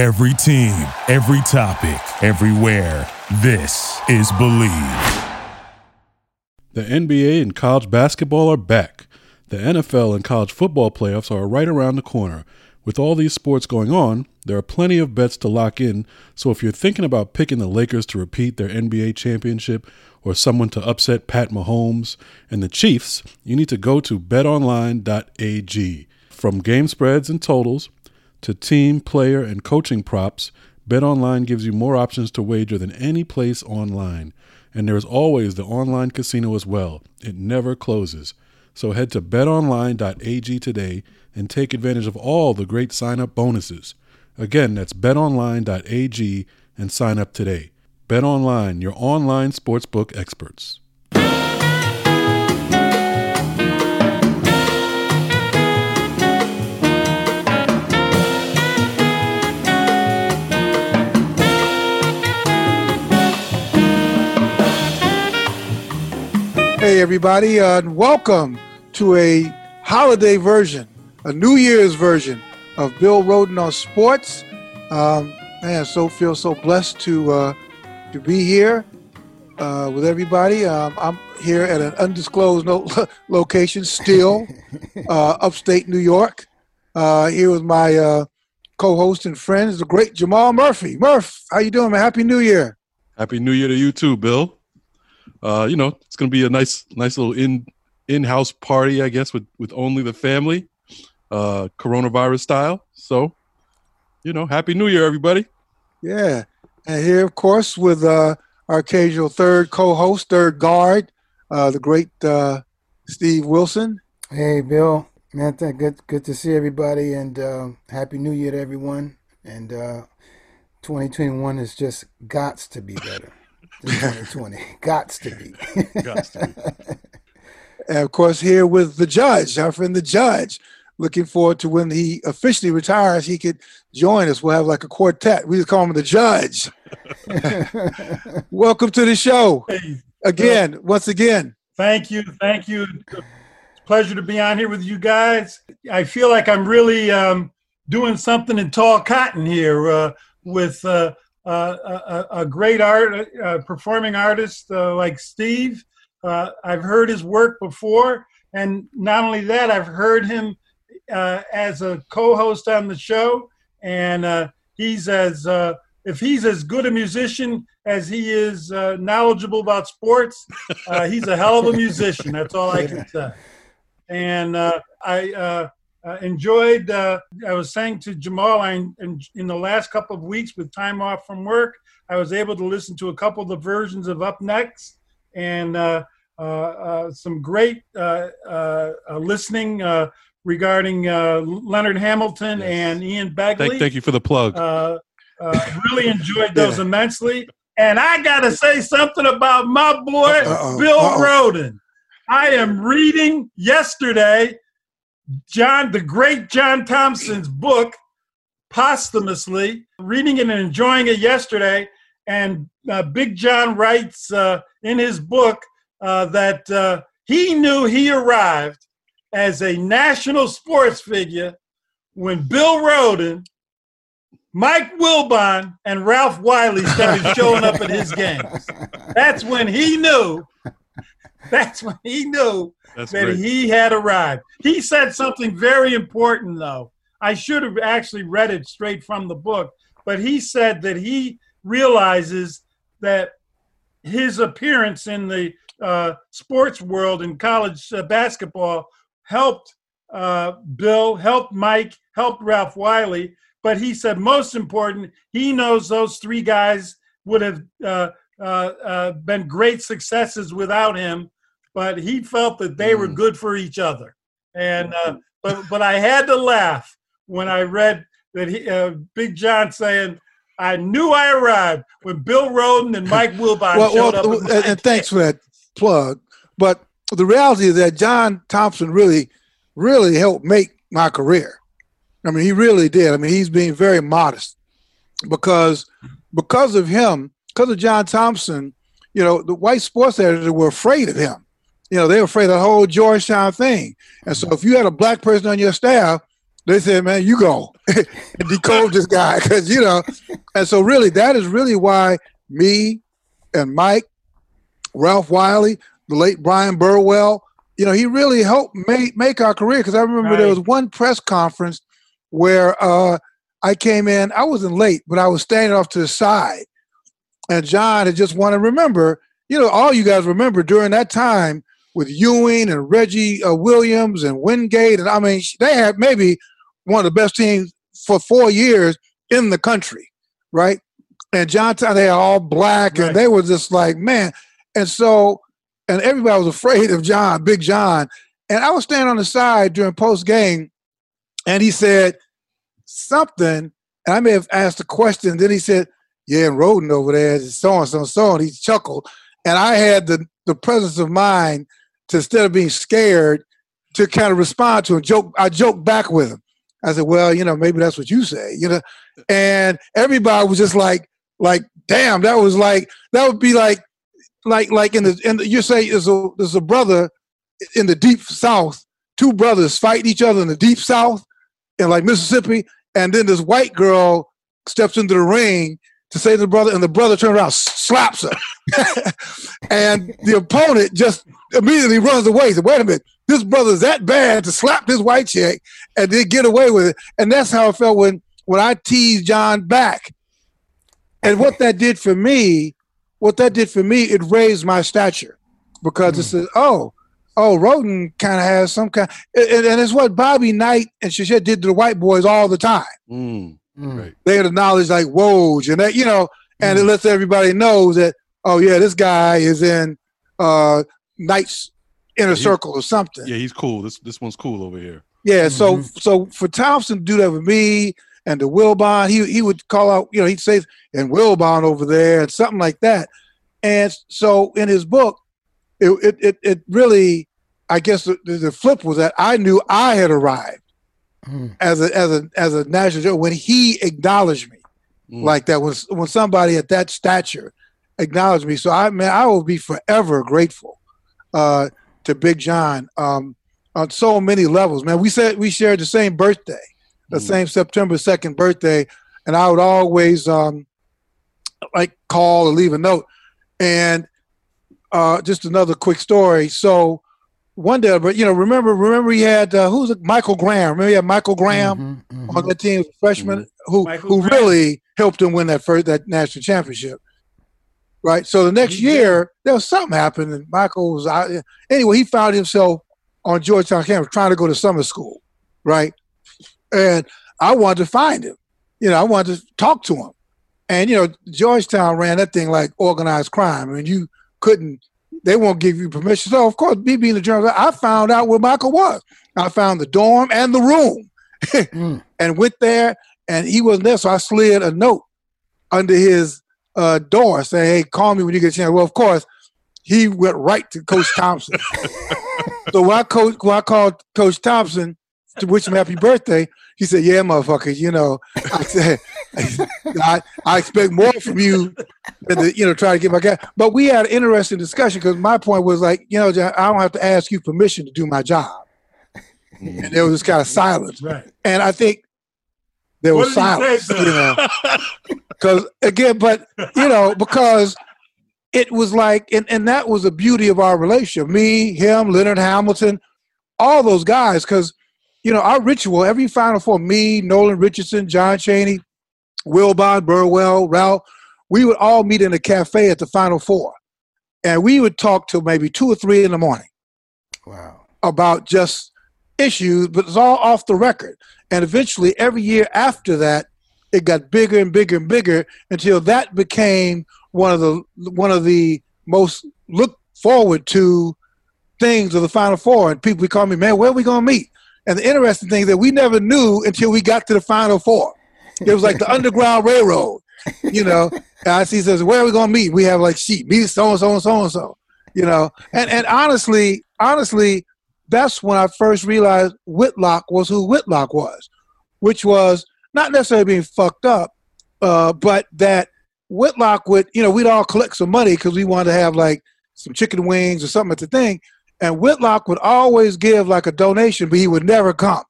Every team, every topic, everywhere. This is Believe. The NBA and college basketball are back. The NFL and college football playoffs are right around the corner. With all these sports going on, there are plenty of bets to lock in, so if you're thinking about picking the Lakers to repeat their NBA championship or someone to upset Pat Mahomes and the Chiefs, you need to go to betonline.ag. From game spreads and totals to team, player, and coaching props, BetOnline gives you more options to wager than any place online. And there is always the online casino as well. It never closes. So head to betonline.ag today and take advantage of all the great sign up bonuses. Again, that's betonline.ag and sign up today. BetOnline, your online sportsbook experts. Hey, everybody, uh, welcome to a holiday version, a New Year's version of Bill Rhoden on sports. Um, man, so feel so blessed to uh, to be here uh, with everybody. Um, I'm here at an undisclosed no- location, still uh, upstate New York. Uh, here with my uh, co-host and friends, the great Jamal Murphy. Murph, how you doing, man? Happy New Year. Happy New Year to you too, Bill. Uh, you know, it's gonna be a nice, nice little in in-house party, I guess, with with only the family, uh, coronavirus style. So, you know, Happy New Year, everybody. Yeah, and here, of course, with uh, our occasional third co-host, third guard, uh, the great uh, Steve Wilson. Hey, Bill. Man, good good to see everybody, and uh, happy New Year to everyone. And uh, 2021 is just gots to be better than 2020. gots to be. Gots to be. And of course, here with the judge, our friend the judge. Looking forward to when he officially retires, he could join us. We'll have like a quartet. We just call him the judge. Welcome to the show Hey, again, once again. thank you, thank you. It's a pleasure to be on here with you guys. I feel like I'm really um, doing something in tall cotton here uh, with uh, a, a great art, performing artist uh, like Steve. Uh, I've heard his work before, and not only that, I've heard him uh, as a co-host on the show, and uh, he's as uh, if he's as good a musician as he is uh, knowledgeable about sports, uh, he's a hell of a musician. That's all I can say. And uh, I uh, enjoyed. Uh, I was saying to Jamal, I, in, in the last couple of weeks with time off from work, I was able to listen to a couple of the versions of Up Next and uh, uh, uh, some great uh, uh, uh, listening uh, regarding uh, Leonard Hamilton Yes. and Ian Begley. Thank, thank you for the plug. Uh, uh, really enjoyed those Yeah. immensely. And I got to say something about my boy, Uh-oh. Bill Uh-oh. Rhoden. I am reading yesterday John, the great John Thompson's book, posthumously, reading it and enjoying it yesterday. And uh, Big John writes uh, in his book uh, that uh, he knew he arrived as a national sports figure when Bill Rhoden, Mike Wilbon, and Ralph Wiley started showing up at his games. That's when he knew. That's when he knew That's that great. he had arrived. He said something very important, though. I should have actually read it straight from the book, but he said that he realizes that his appearance in the uh, sports world in college uh, basketball helped uh, Bill, helped Mike, helped Ralph Wiley. But he said, most important, he knows those three guys would have uh, been great successes without him. But he felt that they were Mm. good for each other. And uh, but but I had to laugh when I read that he, uh, Big John saying, "I knew I arrived when Bill Rhoden and Mike Wilbon Well, showed well, up." and, and thanks for that plug. But the reality is that John Thompson really, really helped make my career. I mean, he really did. I mean, he's being very modest because because of him, because of John Thompson, you know, the white sports editors were afraid of him. You know, they were afraid of the whole Georgetown thing. And so if you had a black person on your staff, they said, "Man, you go and decode this guy," because you know. And so, really, that is really why me and Mike, Ralph Wiley, the late Bryan Burwell, you know, he really helped make make our career. Because I remember there was one press conference where uh, I came in. I wasn't late, but I was standing off to the side, and John had just wanted to remember. You know, all you guys remember during that time with Ewing and Reggie uh, Williams and Wingate, and I mean, they had maybe one of the best teams for four years in the country, right? And Johnstown, they are all black, Right. and they were just like, man. And so, and everybody was afraid of John, Big John. And I was standing on the side during post game, and he said something, and I may have asked a question. Then he said, "Yeah, and Rhoden over there so and so and so," and he chuckled. And I had the the presence of mind to instead of being scared to kind of respond to him. Joke, I joked back with him. I said, "Well, you know, maybe that's what you say," you know. And everybody was just like, like, damn, that was like that would be like, like, like in the in the, you say there's a there's a brother in the deep south, two brothers fighting each other in the deep south, in like Mississippi, and then this white girl steps into the ring to say to the brother, and the brother turns around, slaps her, and the opponent just immediately runs away. He said, "Wait a minute, this brother's that bad to slap this white chick and then get away with it." And that's how I felt when when I teased John back. And what that did for me, what that did for me, it raised my stature because it said, "Oh, oh, Rhoden kind of has some kind," and, and it's what Bobby Knight and Shashet did to the white boys all the time Mm, Mm. right. they had the knowledge like Woj and that, you know, and it lets everybody know that, oh yeah, this guy is in uh Knight's inner he- circle or something. Yeah, he's cool. This this one's cool over here. Yeah, so Mhm. so for Thompson to do that with me and the Wilbon, he he would call out, you know, he'd say and Wilbon over there and something like that. And so in his book, it it it, it really, I guess the, the flip was that I knew I had arrived Mm. as a as a as a national joke when he acknowledged me Mm. like that when when somebody at that stature acknowledged me. So I man, I will be forever grateful uh, to Big John um, on so many levels. Man, we said we shared the same birthday, the Mm. same September second birthday, and I would always um, like call or leave a note. And uh, just another quick story. So one day, but you know, remember, remember he had uh, who's it? Michael Graham. Remember he had Michael Graham Mhm, mhm. on that team, as a freshman, who Michael who Graham. really helped him win that first that national championship. Right. So the next year, there was something happened, and Michael was out. Anyway, he found himself on Georgetown campus trying to go to summer school. Right. And I wanted to find him. You know, I wanted to talk to him. And you know, Georgetown ran that thing like organized crime. I mean, you couldn't. They won't give you permission. So of course, me being a journalist, I found out where Michael was. I found the dorm and the room Mm. and went there and he wasn't there. So I slid a note under his uh, door saying, Hey, call me when you get a chance. Well, of course, he went right to Coach Thompson. so when I, coach, when I called Coach Thompson to wish him happy birthday, he said, Yeah, motherfucker, you know, I said, I, I expect more from you than to, you know, try to get my guy. But we had an interesting discussion because my point was like, you know, John, I don't have to ask you permission to do my job. Mm. And there was this kind of silence. Right. And I think there What was did he say, silence, sir? you know, because again, but you know, because it was like, and, and that was the beauty of our relationship. Me, him, Leonard Hamilton, all those guys, because you know, our ritual every Final Four, me, Nolan Richardson, John Chaney, Wilbon, Burwell, Ralph, we would all meet in a cafe at the Final Four, and we would talk till maybe two or three in the morning Wow. about just issues, but it's all off the record. And eventually, every year after that, it got bigger and bigger and bigger until that became one of the one of the most look forward to things of the Final Four. And people would call me, man, where are we going to meet? And the interesting thing is that we never knew until we got to the Final Four. It was like the Underground Railroad, you know. And I see says, where are we to meet? We have like sheet meet so and so and so and so, you know. And and honestly, honestly, that's when I first realized Whitlock was who Whitlock was, which was not necessarily being fucked up, uh, but that Whitlock would, you know, we'd all collect some money because we wanted to have like some chicken wings or something at the thing. And Whitlock would always give like a donation, but he would never come.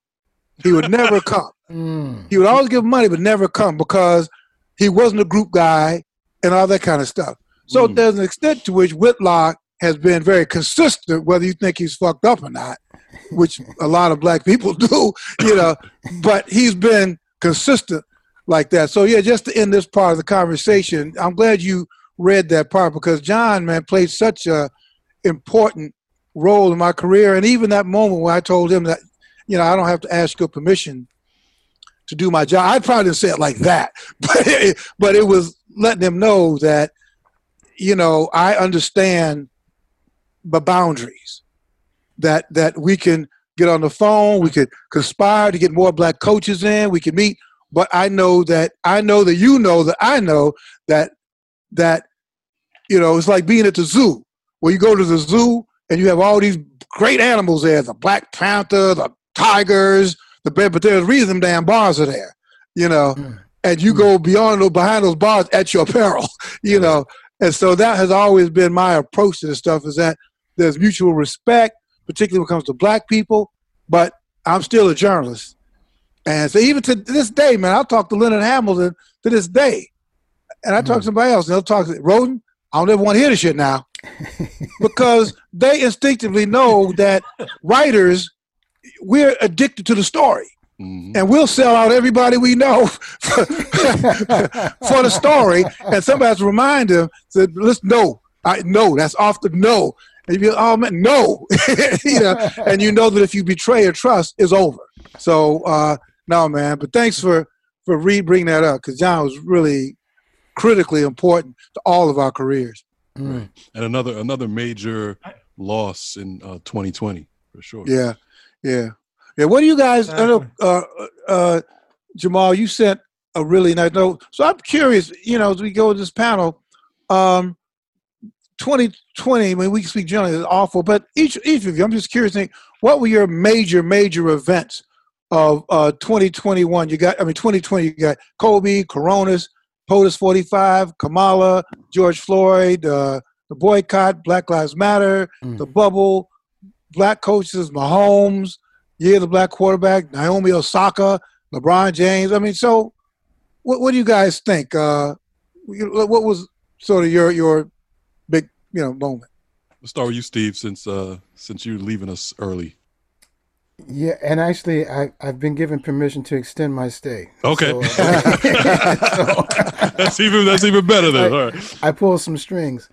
He would never come. Mm. He would always give money, but never come because he wasn't a group guy and all that kind of stuff. So Mm. there's an extent to which Whitlock has been very consistent, whether you think he's fucked up or not, which a lot of black people do, you know, but he's been consistent like that. So yeah, just to end this part of the conversation, I'm glad you read that part because John, man, played such a important role in my career. And even that moment when I told him that, you know, I don't have to ask your permission to do my job. I probably didn't say it like that, but it, but it was letting them know that, you know, I understand the boundaries that that we can get on the phone, we could conspire to get more black coaches in, we can meet, but I know that I know that you know that I know that that you know it's like being at the zoo where you go to the zoo and you have all these great animals there, the black panther, the tigers, the but there's a reason them damn bars are there, you know, Mm. and you go beyond those behind those bars at your peril, you know. And so that has always been my approach to this stuff is that there's mutual respect, particularly when it comes to black people, but I'm still a journalist. And so even to this day, man, I'll talk to Leonard Hamilton to this day. And I talk to somebody else, and they'll talk to Rhoden. I don't ever want to hear this shit now. because they instinctively know that writers, we're addicted to the story. Mhm. And we'll sell out everybody we know for, for the story. And somebody has to remind them, said, listen, no, I no, that's off the no. And you be, oh man, no. you know, and you know that if you betray a trust, it's over. So uh no man, but thanks for for re bringing that up because John was really critically important to all of our careers. Mm. And another another major loss in uh, 2020 for sure. Yeah, yeah, yeah. What do you guys? I know, uh, uh, Jamal, you sent a really nice note. So I'm curious. You know, as we go to this panel, um, 2020. I mean, we can speak generally. It's awful, but each each of you, I'm just curious. Think, what were your major major events of uh, 2021? You got. I mean, 2020. You got Kobe, Coronas, POTUS 45, Kamala, George Floyd, uh, the boycott, Black Lives Matter, Mm. the bubble, black coaches, Mahomes, yeah, the black quarterback, Naomi Osaka, LeBron James. I mean, so what, what do you guys think? Uh, what was sort of your your big you know moment? Let's start with you, Steve, since uh, since you're leaving us early. Yeah, and actually, I I've been given permission to extend my stay. Okay. So, so that's even that's even better then. All right. I pulled some strings.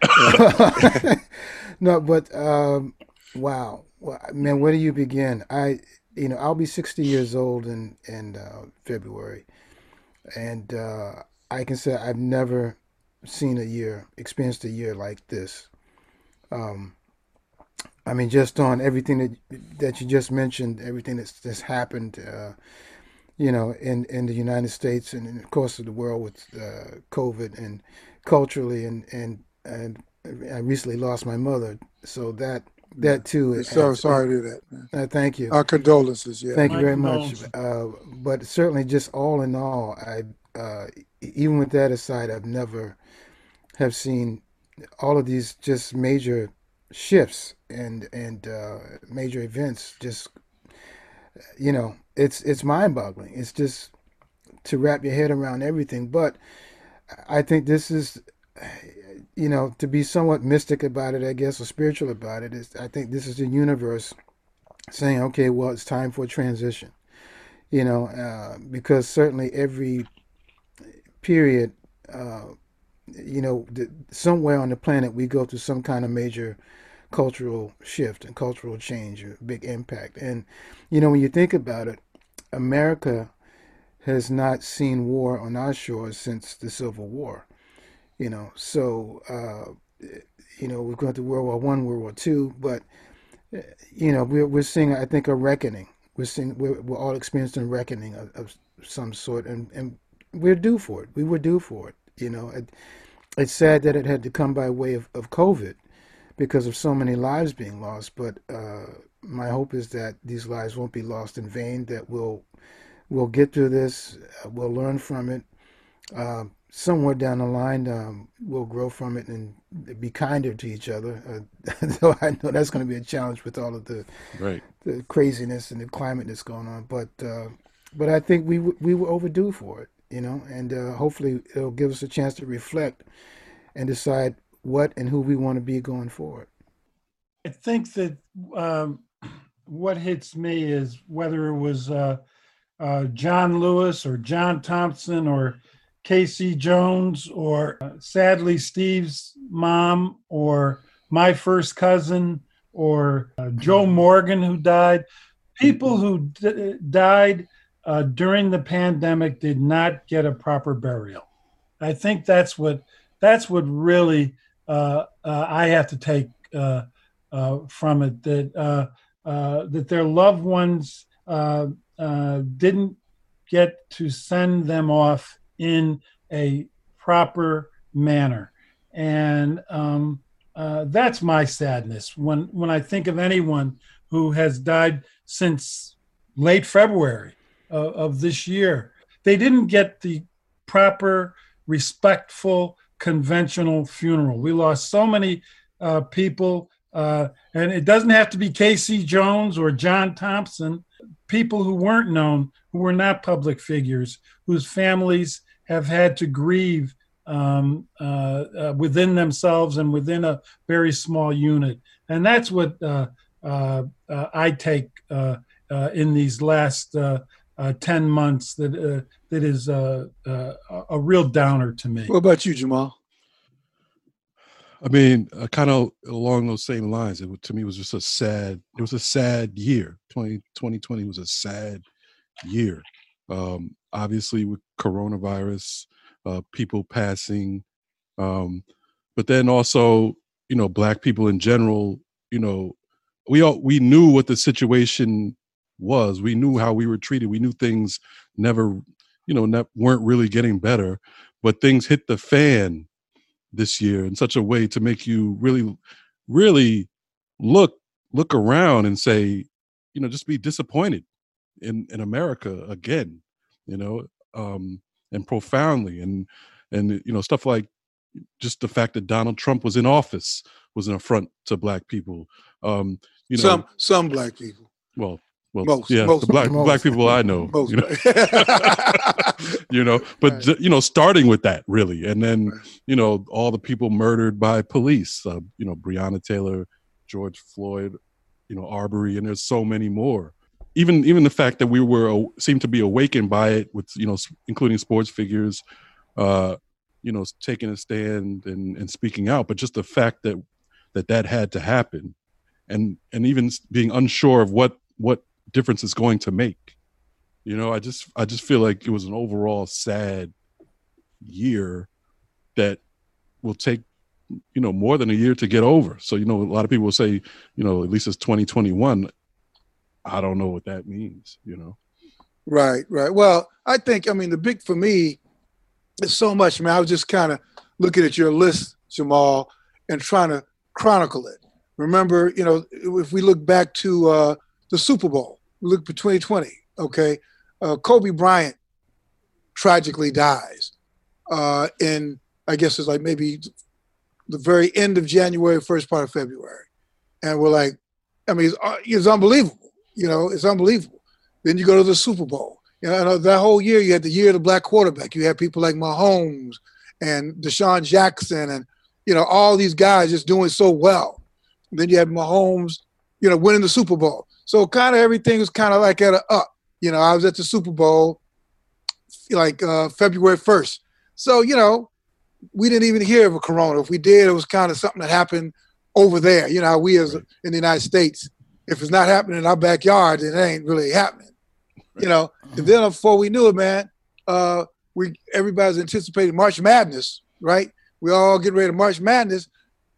no, but um, wow, Well, man, where do you begin? I, you know, I'll be sixty years old in in uh, February, and uh, I can say I've never seen a year, experienced a year like this. Um, I mean, just on everything that that you just mentioned, everything that's that's happened. Uh, you know, in, in the United States and, and of course of the world with uh, COVID and culturally and, and and I recently lost my mother, so that that too. So adds- sorry to do that. Uh, thank you. Our condolences. Yeah. Thank you very much. Uh, but certainly, just all in all, I uh, even with that aside, I've never have seen all of these just major shifts and and uh, major events. Just you know, it's it's mind boggling. It's just to wrap your head around everything. But I think this is. You know, to be somewhat mystic about it, I guess, or spiritual about it, is I think this is the universe saying, okay, well, it's time for a transition. You know, uh, because certainly every period, uh, you know, th- somewhere on the planet we go through some kind of major cultural shift and cultural change, a big impact. And, you know, when you think about it, America has not seen war on our shores since the Civil War. You know, so, uh, you know, we've gone through World War One, World War Two, but you know, we're we're seeing, I think, a reckoning. We're seeing, we're, we're all experiencing a reckoning of, of some sort, and, and we're due for it. We were due for it. You know, it, it's sad that it had to come by way of, of COVID because of so many lives being lost. But uh, my hope is that these lives won't be lost in vain. That we'll we'll get through this. Uh, we'll learn from it. Uh, somewhere down the line, um, we'll grow from it and be kinder to each other. Uh, so I know that's going to be a challenge with all of the right the craziness and the climate that's going on. But uh, but I think we we were overdue for it, you know, and uh, hopefully it'll give us a chance to reflect and decide what and who we want to be going forward. I think that um, what hits me is whether it was uh, uh, John Lewis or John Thompson or K.C. Jones or uh, sadly Steve's mom or my first cousin or uh, Joe Morgan who died. People who d- died uh, during the pandemic did not get a proper burial. I think that's what that's what really uh, uh, I have to take uh, uh, from it that uh, that their loved ones didn't get to send them off in a proper manner, and um, that's my sadness when when I think of anyone who has died since late February of, of this year. They didn't get the proper, respectful conventional funeral. We lost so many uh, people, uh, and it doesn't have to be K.C. Jones or John Thompson, people who weren't known, who were not public figures, whose families have had to grieve um, uh, uh within themselves and within a very small unit. And that's what uh, uh, I take in these last uh, 10 months that uh, that is uh, uh a real downer to me. What about you, Jamal? I mean, uh, kind of along those same lines. It to me was just a sad. It was a sad year. 20, 2020 was a sad year. Um, obviously, with coronavirus, uh, people passing, um, but then also, you know, black people in general. You know, we all we knew what the situation was. We knew how we were treated. We knew things never, you know, ne- weren't really getting better, but things hit the fan this year in such a way to make you really, really look look around and say, you know, just be disappointed in in America again, you know, um, and profoundly, and and you know stuff like just the fact that Donald Trump was in office was an affront to black people. Um, you know, some some black people. Well, well, most, yeah, most, the black most. black people I know, Most. you know, you know, but Right. you know, starting with that really, and then you know, all the people murdered by police, uh, you know, Breonna Taylor, George Floyd, you know, Arbery, and there's so many more. Even even the fact that we were seemed to be awakened by it, with you know, including sports figures, uh, you know, taking a stand and and speaking out, but just the fact that that that had to happen, and and even being unsure of what what difference it's going to make. You know, I just I just feel like it was an overall sad year that will take you know more than a year to get over. So you know, a lot of people will say, you know, at least it's 2021. I don't know what that means. You know, Right, right. Well, I think I mean the big for me is so much. Man, I was just kind of looking at your list, Jamal, and trying to chronicle it. Remember, you know, if we look back to uh, the Super Bowl, we look for 2020. Okay, uh, Kobe Bryant tragically dies uh, in I guess it's like maybe the very end of January, first part of February, and we're like, I mean, it's, uh, it's unbelievable. You know, it's unbelievable. Then you go to the Super Bowl. You know, and that whole year you had the year of the black quarterback. You had people like Mahomes and Deshaun Jackson and you know all these guys just doing so well. then you had Mahomes, you know, winning the Super Bowl. So kind of everything was kind of like at a up. You know, I was at the Super Bowl like uh, February first. So you know, we didn't even hear of a corona. If we did, it was kind of something that happened over there. You know, how we as Right. in the United States, if it's not happening in our backyard, then it ain't really happening. You know, and then before we knew it, man, uh, we everybody's anticipating March Madness, right? We all get ready to March Madness.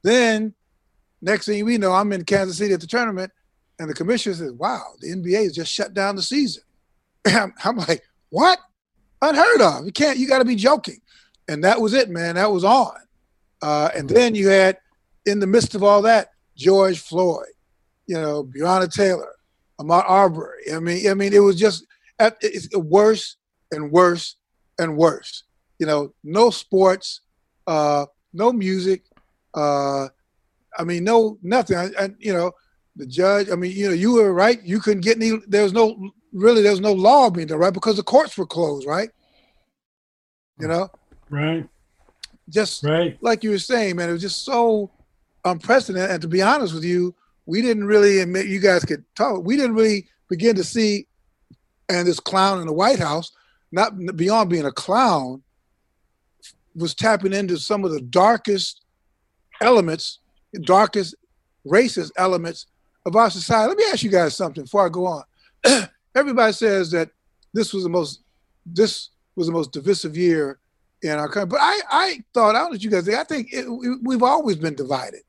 Then next thing we know, I'm in Kansas City at the tournament, and the commissioner says, "Wow, the NBA has just shut down the season." I'm, I'm like, "What? Unheard of! You can't. You got to be joking." And that was it, man. That was on. Uh, and then you had, in the midst of all that, George Floyd, you know, Breonna Taylor, Ahmaud Arbery. I mean, I mean, it was just it's worse and worse and worse. you know, no sports, uh, no music, uh, I mean, no nothing. And you know, the judge. I mean, you know, you were right. You couldn't get any. There was no really. There was no law being done right because the courts were closed, right? You know, right. Just right. like you were saying, man, it was just so unprecedented. And to be honest with you, we didn't really admit you guys could talk. We didn't really begin to see, and this clown in the White House, not beyond being a clown, was tapping into some of the darkest elements, darkest racist elements of our society. Let me ask you guys something before I go on. Everybody says that this was the most this was the most divisive year in our country, but I I thought I don't know what you guys think. I think it, we've always been divided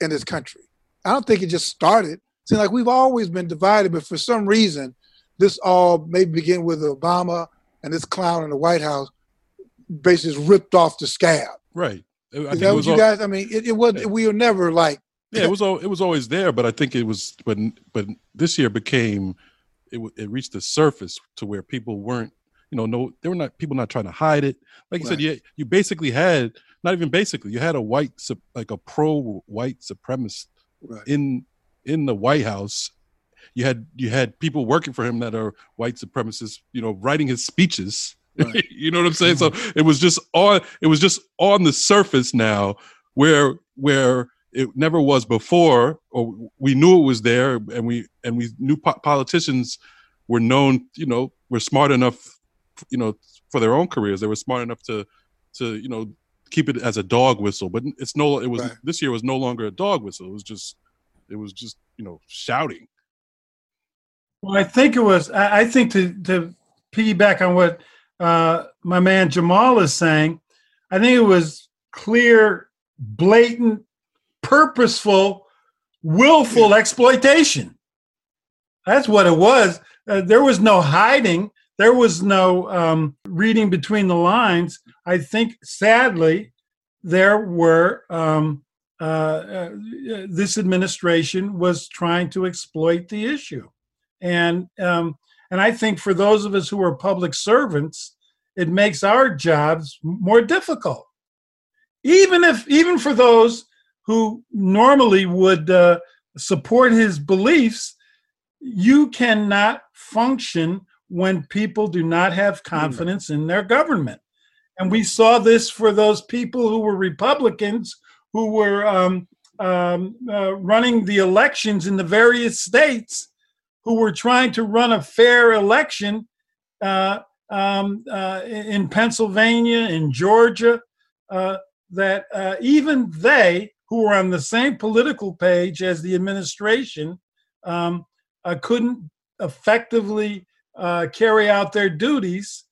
in this country. I don't think it just started. Seems like we've always been divided, but for some reason, this all may begin with Obama and this clown in the White House basically ripped off the scab. Right. I Is that what you all, guys? I mean, it, it was. Yeah. We were never like. Yeah, it was. All, it was always there, but I think it was. But but this year became, it it reached the surface to where people weren't. You know, no, they were not people not trying to hide it. Like you right. said, you you basically had not even basically you had a white like a pro white supremacist right. in in the White House. You had you had people working for him that are white supremacists. You know, writing his speeches Right. you know what I'm saying? So mm-hmm. it was just on it was just on the surface now where where it never was before or we knew it was there and we and we knew po- politicians were known, you know, were smart enough you know for their own careers. They were smart enough to to, you know, keep it as a dog whistle, but it's no it was right. this year was no longer a dog whistle. It was just it was just, you know, shouting. Well, I think it was I think to to piggyback on what uh, my man Jamal is saying, I think it was clear, blatant, purposeful, willful exploitation. That's what it was. Uh, there was no hiding. There was no um, reading between the lines. I think, sadly, there were. Um, uh, uh, this administration was trying to exploit the issue, and um, and I think for those of us who are public servants, it makes our jobs more difficult. Even if, even for those who normally would uh, support his beliefs, you cannot function when people do not have confidence in their government. And we saw this for those people who were Republicans who were um, um, uh, running the elections in the various states who were trying to run a fair election uh, um, uh, in Pennsylvania, in Georgia, uh, that uh, even they, who were on the same political page as the administration, um, uh, couldn't effectively carry out their duties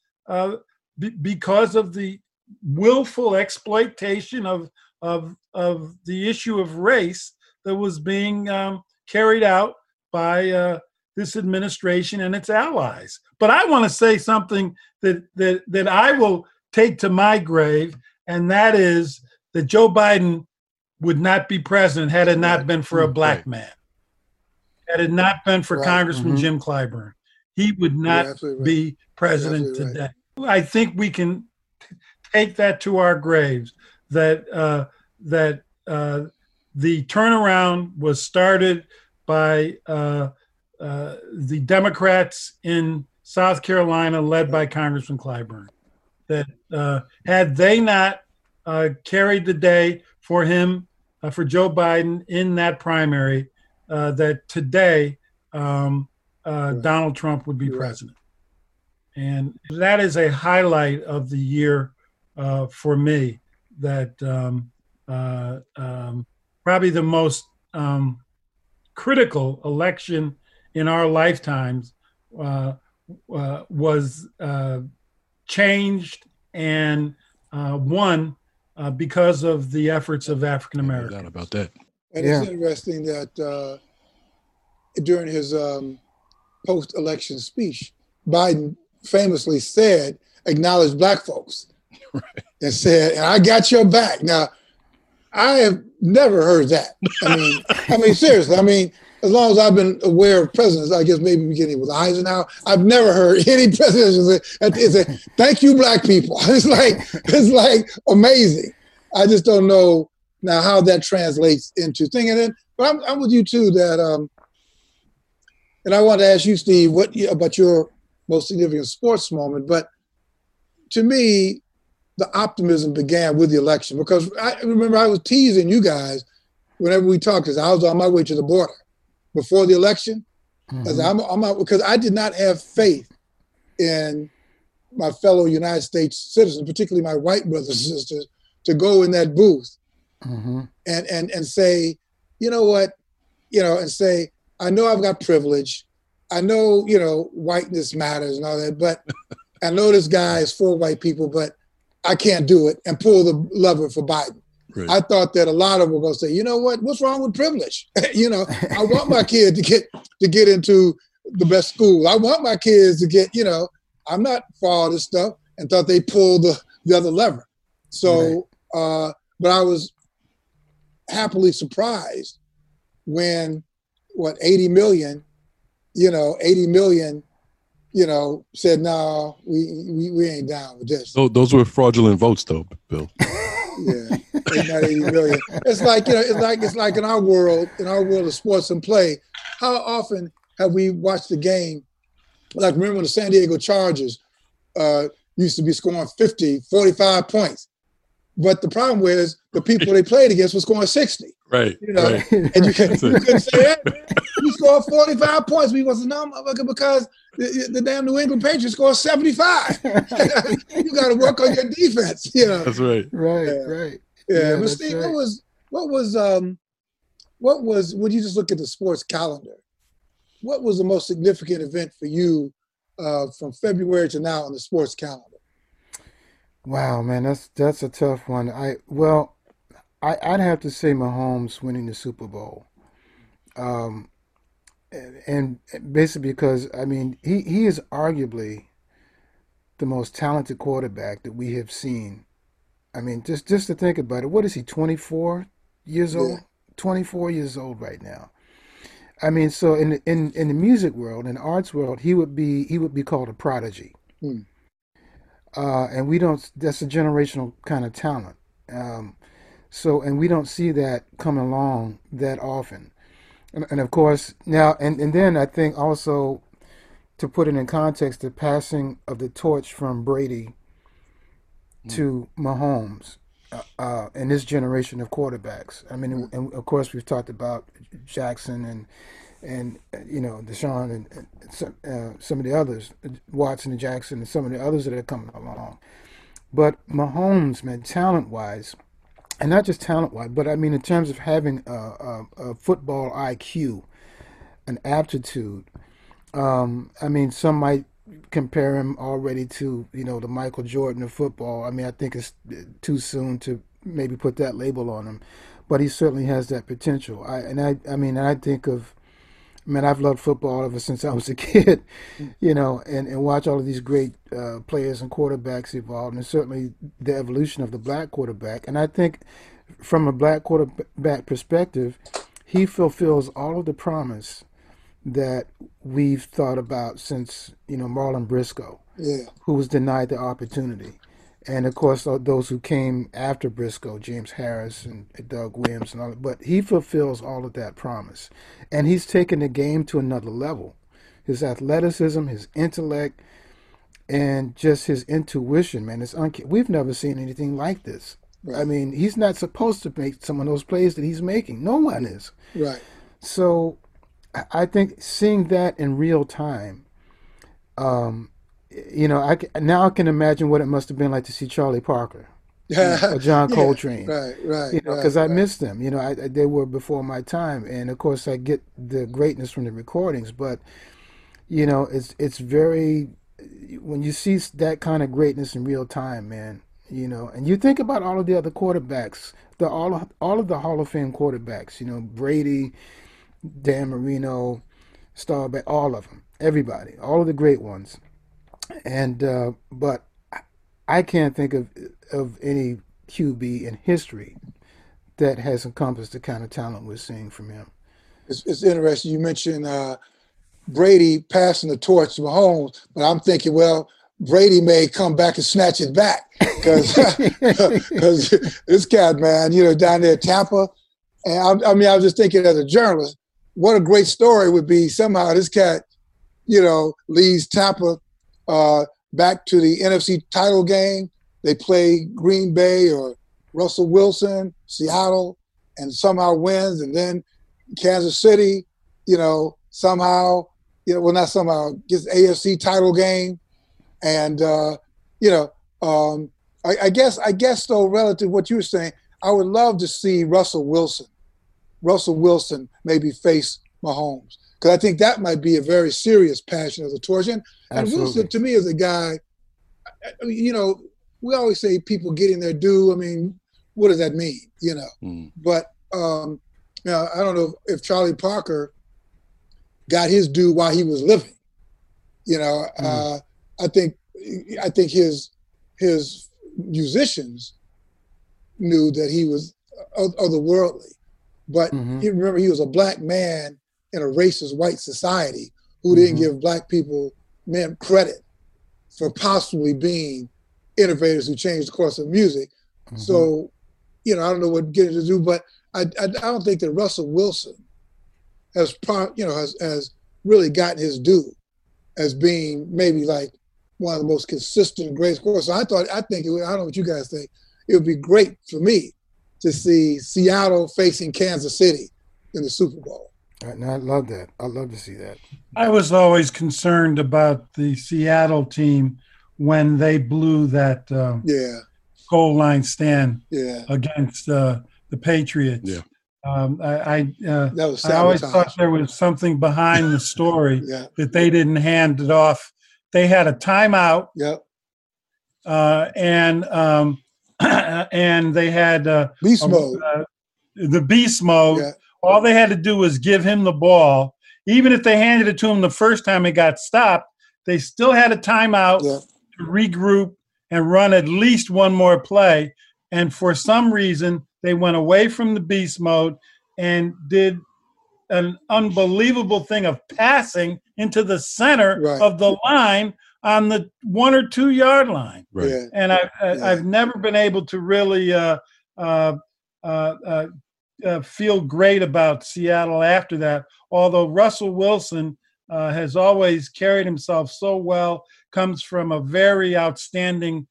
b- because of the willful exploitation of, of, of the issue of race that was being um, carried out by this administration and its allies. But I want to say something that that that I will take to my grave, and that is that Joe Biden would not be president had it not been for a black man. Had it not been for right. Congressman mm-hmm. Jim Clyburn, he would not right. be president today. Right. I think we can take that to our graves. That uh, that uh, the turnaround was started by uh, uh, the Democrats in South Carolina, led by Congressman Clyburn, that uh, had they not uh, carried the day for him, uh, for Joe Biden in that primary, uh, that today um, Donald Trump would be president. And that is a highlight of the year for me. That um, um, probably the most um, critical election in our lifetimes uh, uh, was uh, changed and uh, won uh, because of the efforts of African Americans. about that. And yeah. it's interesting that uh, during his um, post-election speech, Biden famously said, "Acknowledge black folks," right. and said, "And I got your back." Now, I have never heard that. I mean, I mean, seriously. I mean, as long as I've been aware of presidents, I guess maybe beginning with Eisenhower, I've never heard any president say, "Thank you, black people." It's like it's like amazing. I just don't know now how that translates into thinking it. But I'm, I'm with you too that, um, and I want to ask you, Steve, what about your most significant sports moment? But to me, the optimism began with the election because I remember I was teasing you guys whenever we talked because I was on my way to the border before the election. Mm-hmm. I'm, I'm because I did not have faith in my fellow United States citizens, particularly my white brothers and sisters, to go in that booth mm-hmm. and and and say, you know what, you know, and say, I know I've got privilege, I know you know whiteness matters and all that, but I know this guy is for white people, but I can't do it and pull the lever for Biden. Right. I thought that a lot of them were going to say, you know what, what's wrong with privilege? you know, I want my kid to get to get into the best school. I want my kids to get, you know, I'm not for all this stuff, and thought they pulled the, the other lever. So, right. uh, but I was happily surprised when what 80 million, you know, 80 million you know, said, "No, we, we we ain't down with this." Oh, those were fraudulent votes, though, Bill yeah, not 80 million. It's like you know, it's like it's like in our world, in our world of sports and play. How often have we watched the game? Like remember when the San Diego Chargers uh, used to be scoring 50, 45 points. But the problem was the people they played against was scoring 60. Right. You know, right. and you, you couldn't say that. You scored 45 points. We wasn't no motherfucker because the, the, damn New England Patriots scored 75. you got to work on your defense. You know. That's right. Right. Yeah. Right. Yeah. yeah but Steve, right. what was what was um what was when you just look at the sports calendar? What was the most significant event for you uh, from February to now on the sports calendar? Wow, man, that's that's a tough one. I well, I, would have to say Mahomes winning the Super Bowl. Um, and basically because I mean he, he is arguably the most talented quarterback that we have seen. I mean, just just to think about it, what is he? Twenty four years old. Yeah. Twenty four years old right now. I mean, so in the, in in the music world, in the arts world, he would be he would be called a prodigy. Hmm. Uh, and we don't. That's a generational kind of talent. Um, so, and we don't see that coming along that often. And, and of course, now, and, and then I think also to put it in context, the passing of the torch from Brady mm. to Mahomes uh, uh, and this generation of quarterbacks. I mean, mm. and of course, we've talked about Jackson and and you know Deshaun and, and some, uh, some of the others, Watson and Jackson, and some of the others that are coming along. But Mahomes, man, talent wise, and not just talent wise, but I mean in terms of having a, a, a football IQ, an aptitude. Um, I mean, some might compare him already to you know the Michael Jordan of football. I mean, I think it's too soon to maybe put that label on him, but he certainly has that potential. I and I I mean I think of man, I've loved football ever since I was a kid, you know, and, and watch all of these great uh, players and quarterbacks evolve, and certainly the evolution of the black quarterback. And I think from a black quarterback perspective, he fulfills all of the promise that we've thought about since, you know, Marlon Briscoe, yeah. who was denied the opportunity and of course those who came after Briscoe, James Harris and Doug Williams and all that. But he fulfills all of that promise, and he's taken the game to another level. His athleticism, his intellect, and just his intuition, man, it's unca- we've never seen anything like this. Right. I mean, he's not supposed to make some of those plays that he's making. No one is. Right. So, I think seeing that in real time, um, you know, I now I can imagine what it must have been like to see Charlie Parker. or John Coltrane, yeah, right, right. You know, because right, I right. missed them. You know, I, they were before my time, and of course, I get the greatness from the recordings. But you know, it's it's very when you see that kind of greatness in real time, man. You know, and you think about all of the other quarterbacks, the all of, all of the Hall of Fame quarterbacks. You know, Brady, Dan Marino, Staubach, all of them, everybody, all of the great ones and uh, but I can't think of of any QB in history that has encompassed the kind of talent we're seeing from him. it's, it's interesting. You mentioned uh, Brady passing the torch to Mahomes, but I'm thinking, well, Brady may come back and snatch it back because this cat, man, you know, down there Tampa, and I, I, mean, I was just thinking as a journalist, what a great story would be somehow this cat, you know, leads Tampa uh, back to the NFC title game. They play Green Bay or Russell Wilson, Seattle, and somehow wins, and then Kansas City, you know, somehow, you know, well, not somehow gets AFC title game, and uh, you know, um, I, I guess, I guess though, relative to what you were saying, I would love to see Russell Wilson, Russell Wilson maybe face Mahomes because I think that might be a very serious passion of the torch. And, and Wilson, to me, is a guy. You know, we always say people getting their due. I mean, what does that mean? You know, mm. but um, you know, I don't know if Charlie Parker got his due while he was living. You know, mm. uh, I think I think his his musicians knew that he was otherworldly. But mm-hmm. he, remember, he was a black man in a racist white society who mm-hmm. didn't give black people men credit for possibly being innovators who changed the course of music. Mm-hmm. So, you know, I don't know what getting to do, but I, I, I don't think that Russell Wilson has, pro, you know, has, has really gotten his due as being maybe like one of the most consistent, greatest courses. So I thought, I think, it would, I don't know what you guys think, it would be great for me to see Seattle facing Kansas City in the Super Bowl. And I love that. I love to see that. I was always concerned about the Seattle team when they blew that um, yeah goal line stand yeah. against uh, the Patriots. Yeah. Um, I I, uh, I always thought there was something behind the story yeah. that they didn't hand it off. They had a timeout. Yep. Uh, and um, and they had uh, beast mode. Uh, the beast mode. Yeah. All they had to do was give him the ball. Even if they handed it to him the first time it got stopped, they still had a timeout yeah. to regroup and run at least one more play. And for some reason, they went away from the beast mode and did an unbelievable thing of passing into the center right. of the line on the one or two yard line. Right. Yeah. And I, I, have never been able to really uh, uh, uh, uh, uh, feel great about Seattle after that. Although Russell Wilson uh, has always carried himself so well, comes from a very outstanding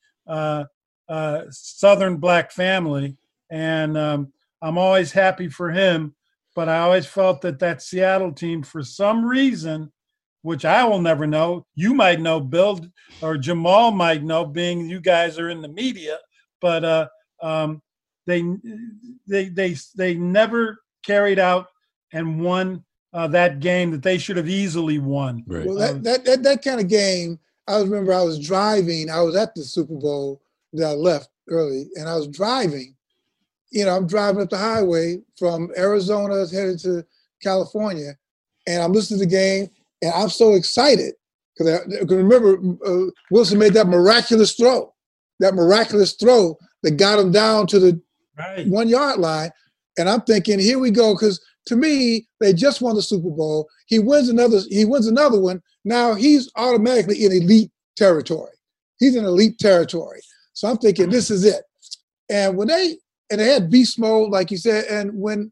Southern black family, and um, I'm always happy for him. But I always felt that that Seattle team, for some reason, which I will never know. You might know, Bill or Jamal might know, being you guys are in the media. But uh, um, they they they they never carried out and won uh, that game that they should have easily won. Right. Well, that, that that that kind of game. I remember I was driving. I was at the Super Bowl that I left early, and I was driving. You know, I'm driving up the highway from Arizona headed to California, and I'm listening to the game and I'm so excited because I remember uh, Wilson made that miraculous throw, that miraculous throw that got him down to the right. one yard line. And I'm thinking, here we go, because to me, they just won the Super Bowl. He wins another. He wins another one. Now he's automatically in elite territory. He's in elite territory. So I'm thinking, mm-hmm. this is it. And when they and they had beast mode, like you said, and when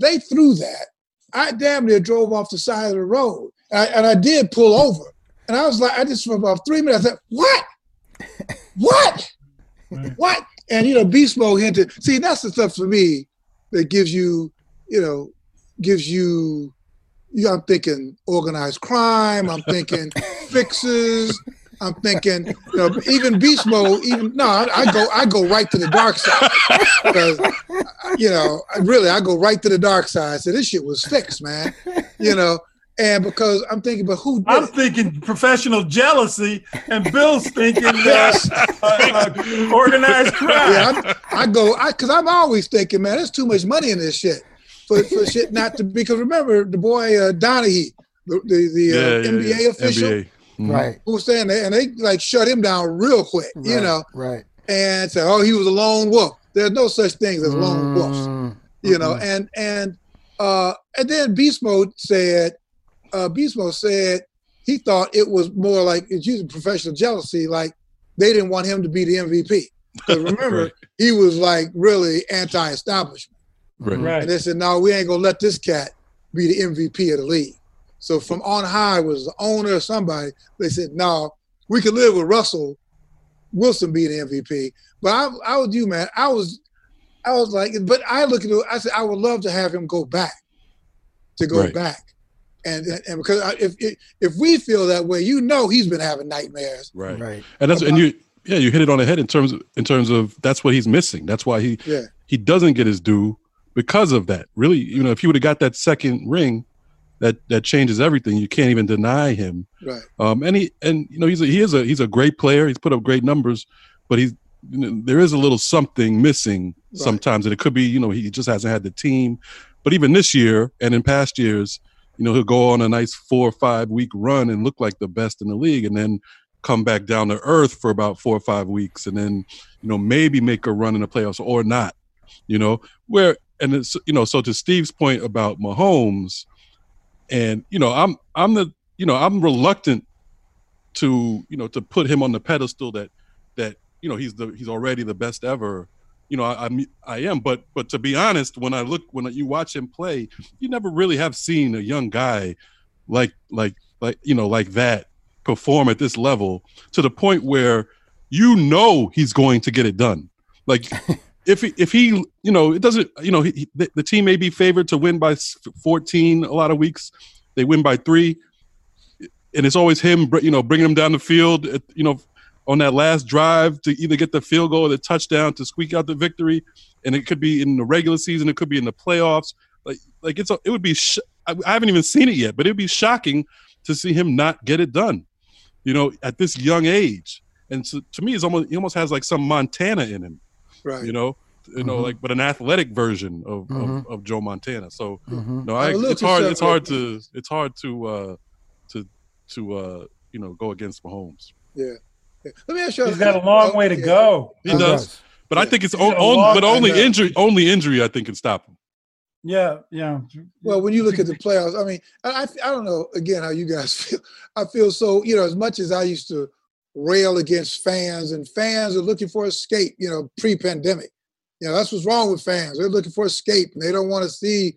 they threw that, I damn near drove off the side of the road. And I, and I did pull over. And I was like, I just for about three minutes, I said, what? what? what? And you know, beast mode hinted. See, that's the stuff for me that gives you, you know, gives you you know, I'm thinking organized crime, I'm thinking fixes, I'm thinking, you know, even beast mode, even no, I, I, go, I go right to the dark side because, you know, really, I go right to the dark side. So this shit was fixed, man. You know, and because I'm thinking, but who? I'm it? thinking professional jealousy, and Bill's thinking uh, uh, uh, organized crime. Yeah, I'm, i go, because I'm always thinking, man, there's too much money in this shit for, for shit not to. Because remember the boy uh, Donaghy, the the, the uh, yeah, NBA yeah. official, NBA. Mm-hmm. right? Who was saying that, and they like shut him down real quick, right, you know, right? And say, oh, he was a lone wolf. There's no such thing as lone wolves, mm-hmm. you know, and and uh, and then Beast Mode said, uh, Beast Mode said he thought it was more like it's using professional jealousy, like they didn't want him to be the MVP. Because remember, right. he was like really anti-establishment. Right. right. And they said, no, we ain't gonna let this cat be the MVP of the league. So from on high was the owner or somebody. They said, no, we could live with Russell Wilson being the MVP. But I, I was you, man. I was, I was like, but I look at it. I said, I would love to have him go back, to go right. back, and and because if if we feel that way, you know, he's been having nightmares. Right. Right. And that's and you. Yeah, you hit it on the head in terms of in terms of that's what he's missing. That's why he yeah. he doesn't get his due because of that. Really, you know, if he would have got that second ring, that that changes everything. You can't even deny him. Right. Um, and he and you know he's a, he is a he's a great player. He's put up great numbers, but he's you know, there is a little something missing right. sometimes, and it could be you know he just hasn't had the team. But even this year and in past years, you know he'll go on a nice four or five week run and look like the best in the league, and then come back down to earth for about four or five weeks, and then you know maybe make a run in the playoffs or not. You know where and it's you know so to Steve's point about Mahomes and you know i'm i'm the you know i'm reluctant to you know to put him on the pedestal that that you know he's the he's already the best ever you know I, I'm I am but but to be honest when I look when you watch him play you never really have seen a young guy like like like you know like that perform at this level to the point where you know he's going to get it done like if he, if he, you know, it doesn't, you know, he, the, the, team may be favored to win by 14 a lot of weeks. They win by three, and it's always him, you know, bringing them down the field, you know, on that last drive to either get the field goal or the touchdown to squeak out the victory. And it could be in the regular season, it could be in the playoffs. Like, like it's a, it would be. Sh- I, I haven't even seen it yet, but it'd be shocking to see him not get it done. You know, at this young age, and so, to me, it's almost he almost has like some Montana in him right? You know, you know, mm-hmm. like but an athletic version of, mm-hmm. of, of, Joe Montana. So mm-hmm. no, I, it's hard. It's hard to it's hard to uh, to to uh, you know go against Mahomes. Yeah. Yeah. Let me ask you. He's got a long way to go. He does, but. I think it's on, on but only injury only injury I think can stop him. Yeah, yeah. Well, when you look at the playoffs, I mean, I, I don't know again how you guys feel. I feel so, you know, as much as I used to rail against fans, and fans are looking for escape, you know, pre-pandemic. You know, that's what's wrong with fans. They're looking for escape and they don't want to see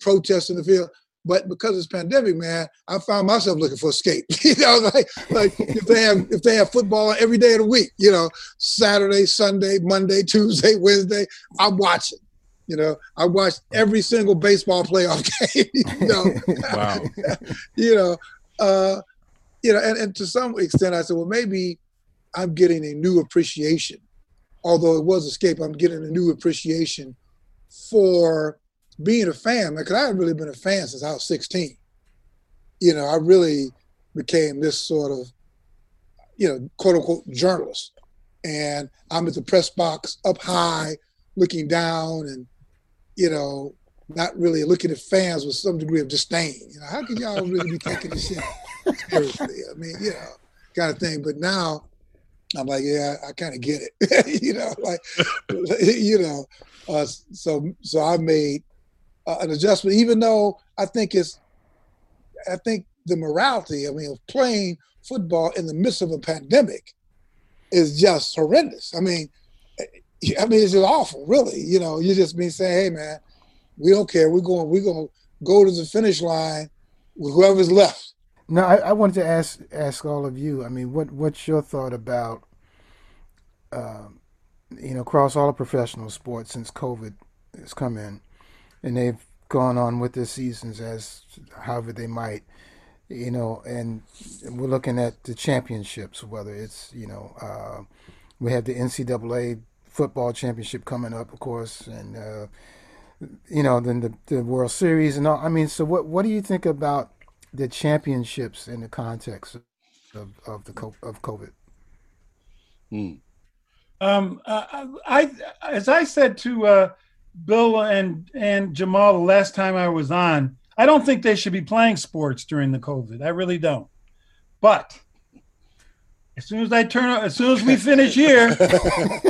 protests in the field. But because it's pandemic, man, I found myself looking for escape. you know, like like if they have if they have football every day of the week, you know, Saturday, Sunday, Monday, Tuesday, Wednesday, I'm watching. You know, I watched every single baseball playoff game. you know, wow. you know, uh, you know, and, and to some extent, I said, well, maybe I'm getting a new appreciation. Although it was escape, I'm getting a new appreciation for being a fan because I haven't really been a fan since I was 16. You know, I really became this sort of, you know, quote unquote journalist. And I'm at the press box up high, looking down and, you know, not really looking at fans with some degree of disdain. You know, how can y'all really be taking this shit seriously? I mean, you know, kind of thing. But now I'm like, yeah, I, I kind of get it. you know, like, you know, uh, so so I made uh, an adjustment, even though I think it's, I think the morality, I mean, of playing football in the midst of a pandemic is just horrendous. I mean, eh, I mean, it's just awful, really. You know, you just be saying, hey, man, we don't care. We're going. We're going to go to the finish line with whoever's left. No, I, I, wanted to ask ask all of you. I mean, what what's your thought about, um, you know, across all the professional sports since COVID has come in, and they've gone on with their seasons as however they might, you know, and we're looking at the championships, whether it's you know, uh, we have the NCAA football championship coming up, of course, and uh, you know, then the, the World Series and all. I mean, so what what do you think about the championships in the context of of the of COVID? Hmm. Um, I, I, as I said to uh, Bill and and Jamal the last time I was on, I don't think they should be playing sports during the COVID. I really don't. But as soon as I turn, as soon as we finish here,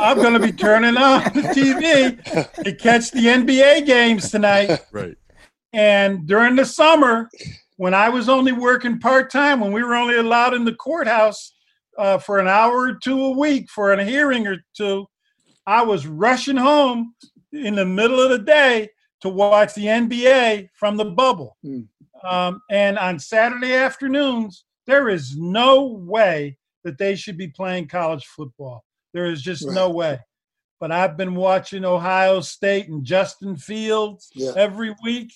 I'm going to be turning on the TV to catch the NBA games tonight. Right. And during the summer, when I was only working part time, when we were only allowed in the courthouse uh, for an hour or two a week for a hearing or two, I was rushing home in the middle of the day to watch the NBA from the bubble. Mm. Um, and on Saturday afternoons, there is no way that they should be playing college football. There is just right. no way. But I've been watching Ohio State and Justin Fields yeah. every week,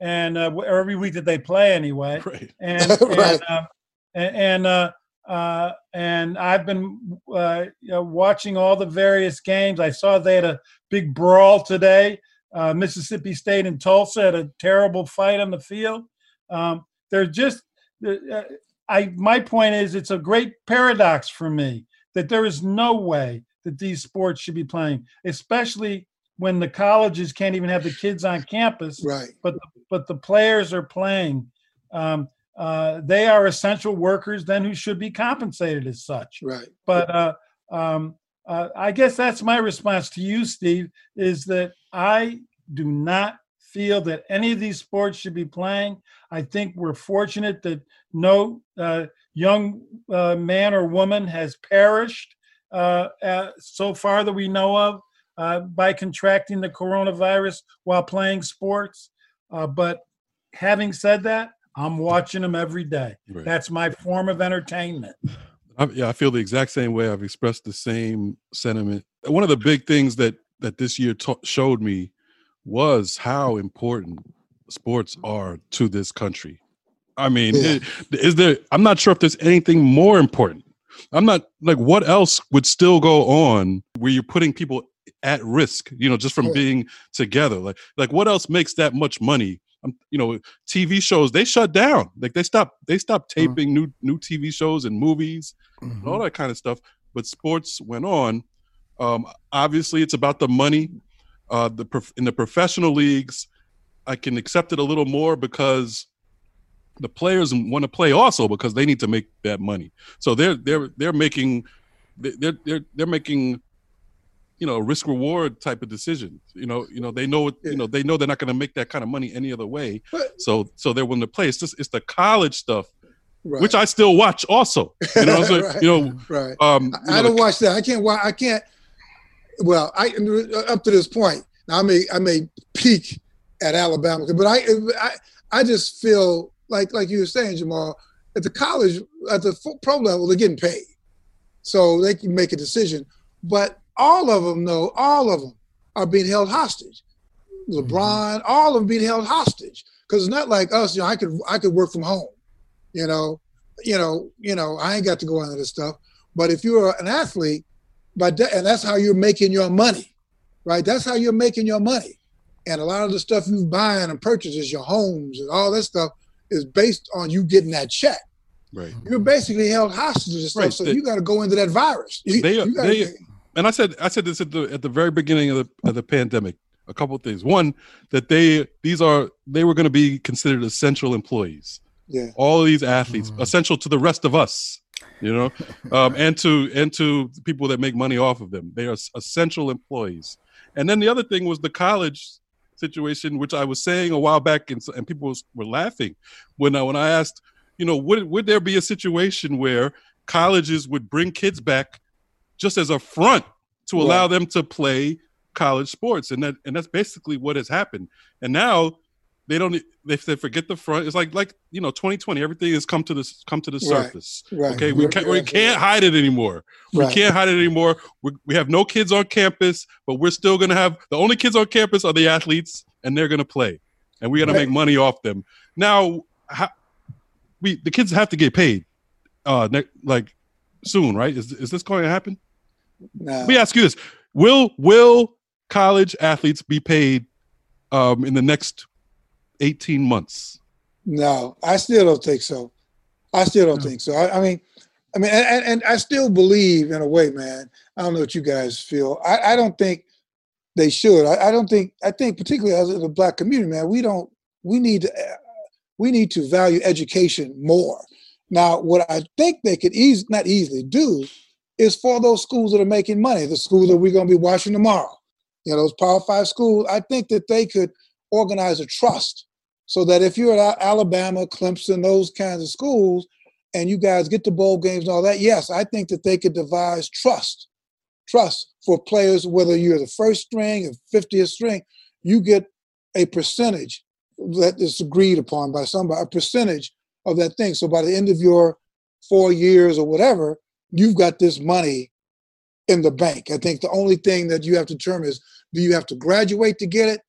and uh, every week that they play anyway. Right. And right. and, uh, and uh, uh, and I've been uh, you know, watching all the various games. I saw they had a big brawl today. Uh, Mississippi State and Tulsa had a terrible fight on the field. Um, they're just uh, I my point is it's a great paradox for me that there is no way that these sports should be playing, especially when the colleges can't even have the kids on campus. Right. But the, but the players are playing. Um, uh, they are essential workers then who should be compensated as such. Right. But uh, um, uh, I guess that's my response to you, Steve, is that I do not feel that any of these sports should be playing. I think we're fortunate that no uh, young uh, man or woman has perished uh, uh so far that we know of uh, by contracting the coronavirus while playing sports. Uh, but having said that, I'm watching them every day. Right. That's my form of entertainment. I, yeah, I feel the exact same way. I've expressed the same sentiment. One of the big things that that this year t- showed me was how important sports are to this country. I mean, yeah. is there? I'm not sure if there's anything more important. I'm not like what else would still go on where you're putting people at risk, you know, just from yeah. being together. Like, like what else makes that much money? Um, you know, TV shows they shut down. Like they stop they stopped mm-hmm. taping mm-hmm. new new TV shows and movies, mm-hmm. and all that kind of stuff. But sports went on. Um, obviously, it's about the money. Uh, the prof- in the professional leagues, I can accept it a little more because the players want to play also because they need to make that money. So they're they're they're making they're they're they're making you know risk reward type of decision You know you know they know you know they know they're not going to make that kind of money any other way. So so they're willing to play. It's just it's the college stuff. Right. Which I still watch also. You know, right. you know, right. Um, I, I don't watch that. I can't. watch. I can't well, I up to this point, now I may I may peek at Alabama, but I I I just feel like like you were saying, Jamal, at the college at the pro level, they're getting paid, so they can make a decision. But all of them know, all of them are being held hostage. LeBron, mm-hmm. all of them being held hostage because it's not like us. You know, I could I could work from home. You know, you know, you know, I ain't got to go into this stuff. But if you're an athlete, but and that's how you're making your money, right? That's how you're making your money. And a lot of the stuff you buying and purchases, your homes and all that stuff, is based on you getting that check. Right. You're basically held hostage and stuff, right. so the, you got to go into that virus. You, they, you gotta, they, and I said, I said this at the at the very beginning of the of the pandemic. A couple of things. One, that they these are they were going to be considered essential employees. Yeah. All of these athletes, mm-hmm. essential to the rest of us you know, um, and to and to people that make money off of them. They are essential employees. And then the other thing was the college situation, which I was saying a while back, and, and people was, were laughing when I, when I asked, you know, would would there be a situation where colleges would bring kids back just as a front to allow them to play college sports, and that and that's basically what has happened. And now they don't if they forget the front it's like like you know 2020 everything has come to this come to the surface. Right, okay we can't we can't hide it anymore. We can't hide it anymore. We, we have no kids on campus but we're still going to have the only kids on campus are the athletes and they're going to play. And we're going right. to make money off them. Now how, we the kids have to get paid uh ne- like soon right? Is, is this going to happen no. let me ask you this will will college athletes be paid um in the next 18 months? No, I still don't think so. I still don't no. think so. I, I, mean, I mean, and, and, I still believe in a way, man. I don't know what you guys feel. I, I don't think they should. I, I, don't think. I think particularly as a black community, man, we don't. We need to. We need to value education more. Now, what I think they could ease not easily do, is for those schools that are making money, the schools that we're going to be watching tomorrow. You know, those Power Five schools. I think that they could organize a trust so that if you're at Alabama, Clemson, those kinds of schools, and you guys get to bowl games and all that, yes, I think that they could devise trust, trust for players, whether you're the first string or 50th string, you get a percentage that is agreed upon by somebody, a percentage of that thing. So by the end of your four years or whatever, you've got this money in the bank. I think the only thing that you have to determine is do you have to graduate to get it,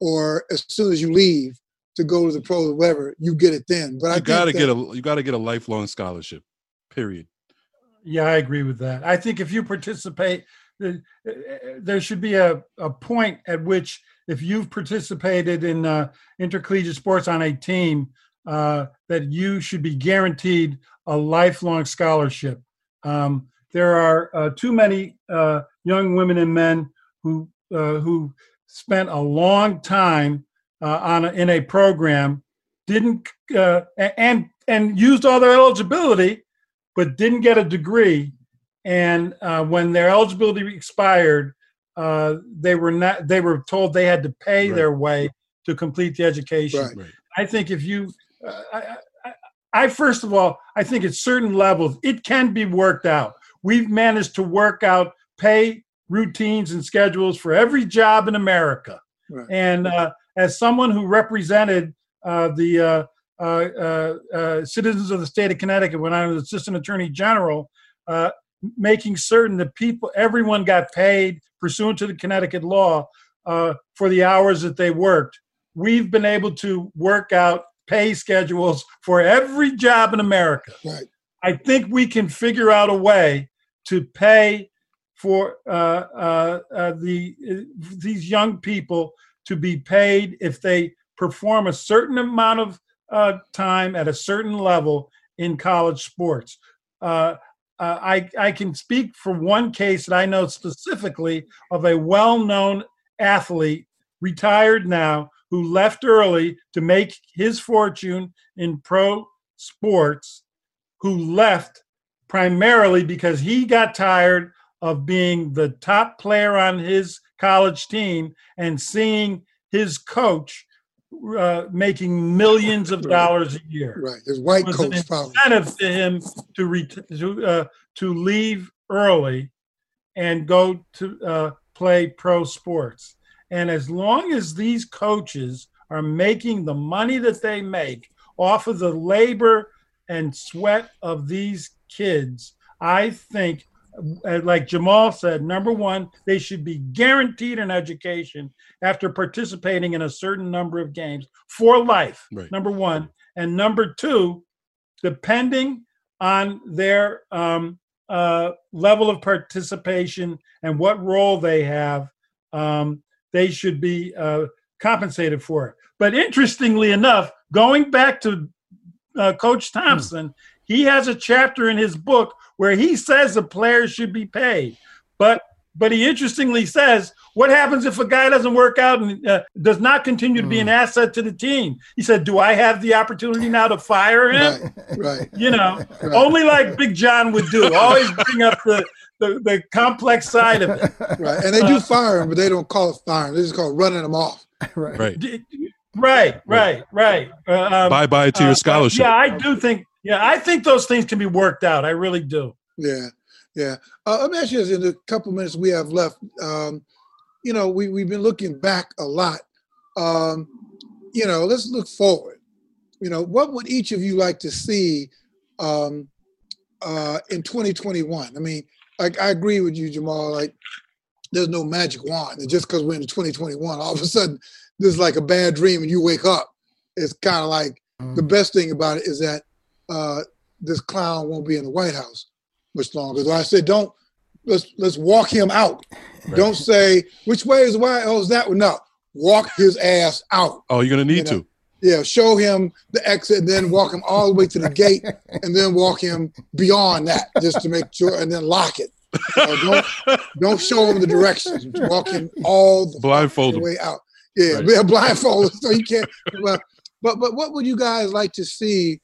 or as soon as you leave to go to the pros or whatever, you get it then. But you I got to think get a you got to get a lifelong scholarship. Period. Yeah, I agree with that. I think if you participate, uh, there should be a, a point at which if you've participated in uh, intercollegiate sports on a team, uh, that you should be guaranteed a lifelong scholarship. Um, there are uh, too many uh, young women and men who uh, who spent a long time uh, on a, in a program, didn't uh, and and used all their eligibility, but didn't get a degree. And uh, when their eligibility expired, uh, they were not. They were told they had to pay Right. their way to complete the education. Right. I think if you, uh, I, I, first of all, I think at certain levels it can be worked out. We've managed to work out pay routines and schedules for every job in America. Right. And uh, as someone who represented uh, the uh, uh, uh, uh, citizens of the state of Connecticut when I was assistant attorney general, uh, making certain that people, everyone got paid pursuant to the Connecticut law uh, for the hours that they worked. We've been able to work out pay schedules for every job in America. Right. I think we can figure out a way to pay for uh, uh, uh, the uh, these young people to be paid if they perform a certain amount of uh, time at a certain level in college sports. Uh, uh, I I can speak for one case that I know specifically of a well-known athlete, retired now, who left early to make his fortune in pro sports, who left primarily because he got tired of being the top player on his college team and seeing his coach uh, making millions of dollars a year Right. his white was an incentive to him to ret- to uh, to leave early and go to uh, play pro sports. And as long as these coaches are making the money that they make off of the labor and sweat of these kids, I think, uh, like Jamal said, number one, they should be guaranteed an education after participating in a certain number of games for life. Right. Number one. And number two, depending on their um, uh, level of participation and what role they have, um, they should be uh, compensated for it. But interestingly enough, going back to uh, Coach Thompson, he has a chapter in his book where he says the players should be paid. But but he interestingly says, what happens if a guy doesn't work out and uh, does not continue to be an asset to the team? He said, do I have the opportunity now to fire him? Right. Right. You know, Right. only like Big John would do. Always bring up the, the, the complex side of it. Right. And they do fire him, but they don't call it firing. They just call it running them off. right. Right. D- Right, right, right. Uh, um, bye bye to uh, your but scholarship. Yeah, I do think. Yeah, I think those things can be worked out. I really do. Yeah, yeah. Uh, let me ask you this: in the couple minutes we have left, um, you know, we we've been looking back a lot. Um, you know, let's look forward. You know, what would each of you like to see um, uh, in 2021? I mean, like I agree with you, Jamal. Like, there's no magic wand, and just because we're in 2021, all of a sudden this is like a bad dream, and you wake up. It's kind of like the best thing about it is that uh, this clown won't be in the White House much longer. So I said, don't let's let's walk him out. Don't say which way is why oh is That one, no. Walk his ass out. oh, you're gonna need you know, to. Yeah, show him the exit, and then walk him all the way to the gate, and then walk him beyond that, just to make sure, and then lock it. Uh, don't don't show him the directions. Walk him all the Blindfold way out. Yeah, Right. be a blindfold so you can't. Well, but but what would you guys like to see?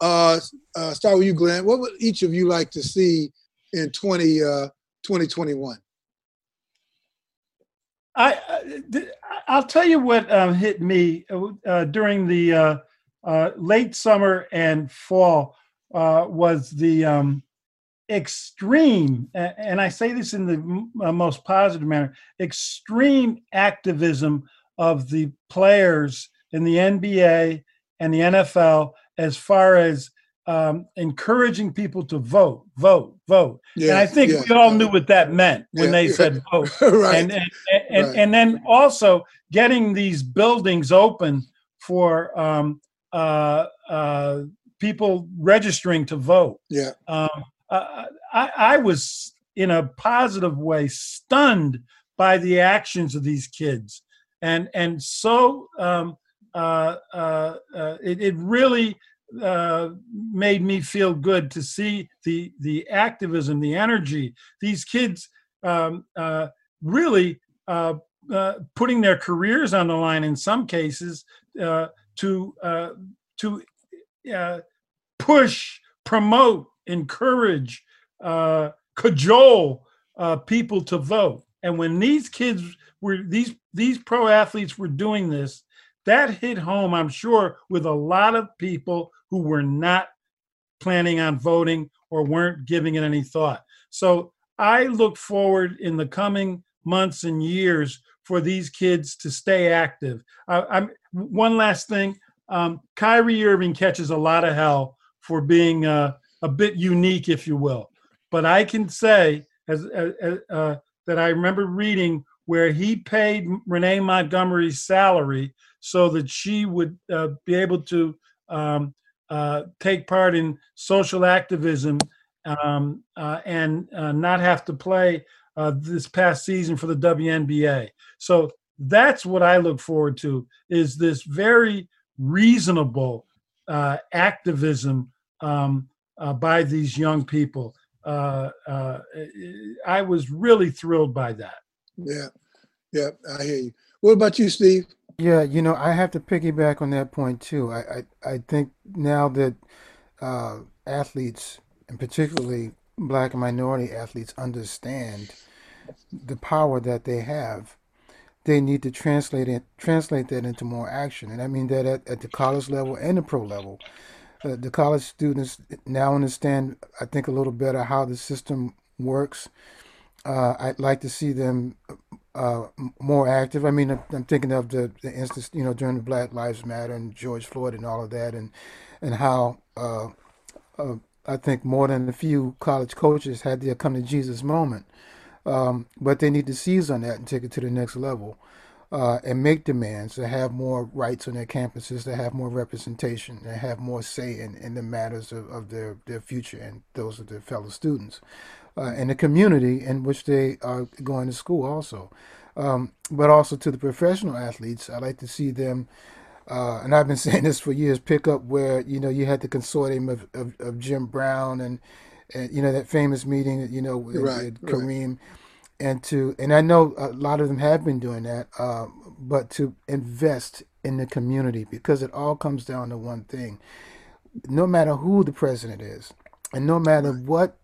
Uh, uh, start with you, Glenn. What would each of you like to see in 20, uh, 2021? I, I'll tell you what um, hit me uh, during the uh, uh, late summer and fall uh, was the um, extreme, and I say this in the uh, most positive manner, extreme activism of the players in the NBA and the NFL as far as um, encouraging people to vote, vote, vote. Yeah, and I think yeah, we all knew what that meant when yeah, they said vote. right. And and, and, right. and, then also getting these buildings open for um, uh, uh, people registering to vote. Yeah. Um, uh, I, I was in a positive way stunned by the actions of these kids, and and so um, uh, uh, uh, it, it really uh, made me feel good to see the the activism, the energy. These kids um, uh, really uh, uh putting their careers on the line in some cases uh, to to push, promote, encourage, cajole people to vote. And when these kids were these these pro athletes were doing this, that hit home, I'm sure, with a lot of people who were not planning on voting or weren't giving it any thought. So I look forward in the coming months and years for these kids to stay active. I'm one last thing. Um, Kyrie Irving catches a lot of hell for being uh, a bit unique, if you will. But I can say as, as uh, that I remember reading where he paid Renee Montgomery's salary so that she would uh, be able to um, uh, take part in social activism um, uh, and uh, not have to play uh, this past season for the WNBA. So that's what I look forward to is this very reasonable activism um, by these young people. I was really thrilled by that. Yeah, yeah, I hear you. What about you, Steve? Yeah, you know, I have to piggyback on that point too. I I, I think now that uh, athletes, and particularly black and minority athletes, understand the power that they have, they need to translate it, translate that into more action. And I mean that at, at the college level and the pro level. Uh, the college students now understand, I think, a little better how the system works. Uh, I'd like to see them uh, more active. I mean, I'm thinking of the, the instance, you know, during the Black Lives Matter and George Floyd and all of that, and and how uh, uh, I think more than a few college coaches had their come to Jesus moment. Um, but they need to seize on that and take it to the next level uh, and make demands to have more rights on their campuses, to have more representation, to have more say in, in the matters of, of their, their future and those of their fellow students uh, and the community in which they are going to school also. Um, but also to the professional athletes, I like to see them, uh, and I've been saying this for years, pick up where, you know, you had the consortium of, of, of Jim Brown and, and, you know, that famous meeting, you know, with, right, with Kareem. Right. And to, and I know a lot of them have been doing that, uh, but to invest in the community because it all comes down to one thing. No matter who the president is, and no matter what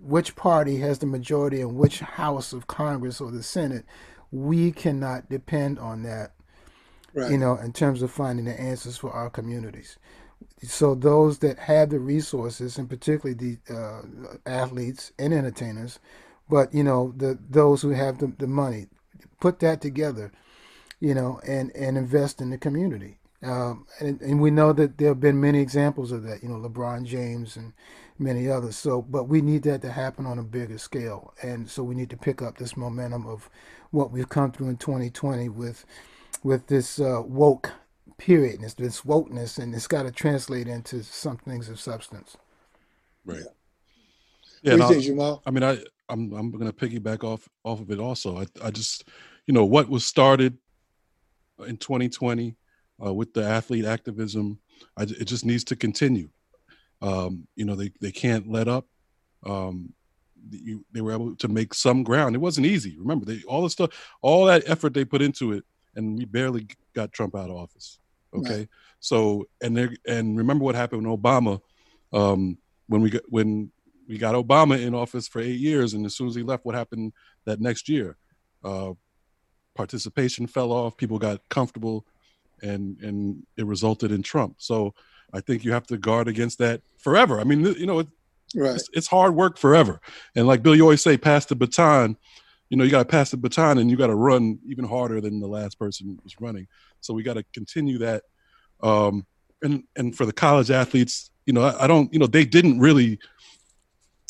which party has the majority in which house of Congress or the Senate, we cannot depend on that. Right. You know, in terms of finding the answers for our communities. So those that have the resources, and particularly the uh, athletes and entertainers, but you know the those who have the, the money, put that together, you know, and and invest in the community. Um, and, and we know that there have been many examples of that. You know, LeBron James and many others. So, but we need that to happen on a bigger scale, and so we need to pick up this momentum of what we've come through in 2020 with with this uh, woke period, this, this wokeness, and it's got to translate into some things of substance. Right. Yeah. What think, Jamal? I mean, I I'm I'm going to piggyback off off of it also. I I just you know what was started in 2020 uh, with the athlete activism, I, it just needs to continue. Um, you know, they, they can't let up. Um, you, they were able to make some ground. It wasn't easy. Remember, they all the stuff, all that effort they put into it, and we barely got Trump out of office. Okay, right. so and they and remember what happened when Obama, um, when we got when we got Obama in office for eight years, and as soon as he left, what happened that next year? Uh, participation fell off, people got comfortable, and and it resulted in Trump. So I think you have to guard against that forever. I mean, you know, it, right. it's, it's hard work forever. And like Bill, you always say, pass the baton. You know, you got to pass the baton, and you got to run even harder than the last person was running. So we got to continue that. Um, and and for the college athletes, you know, I, I don't, you know, they didn't really.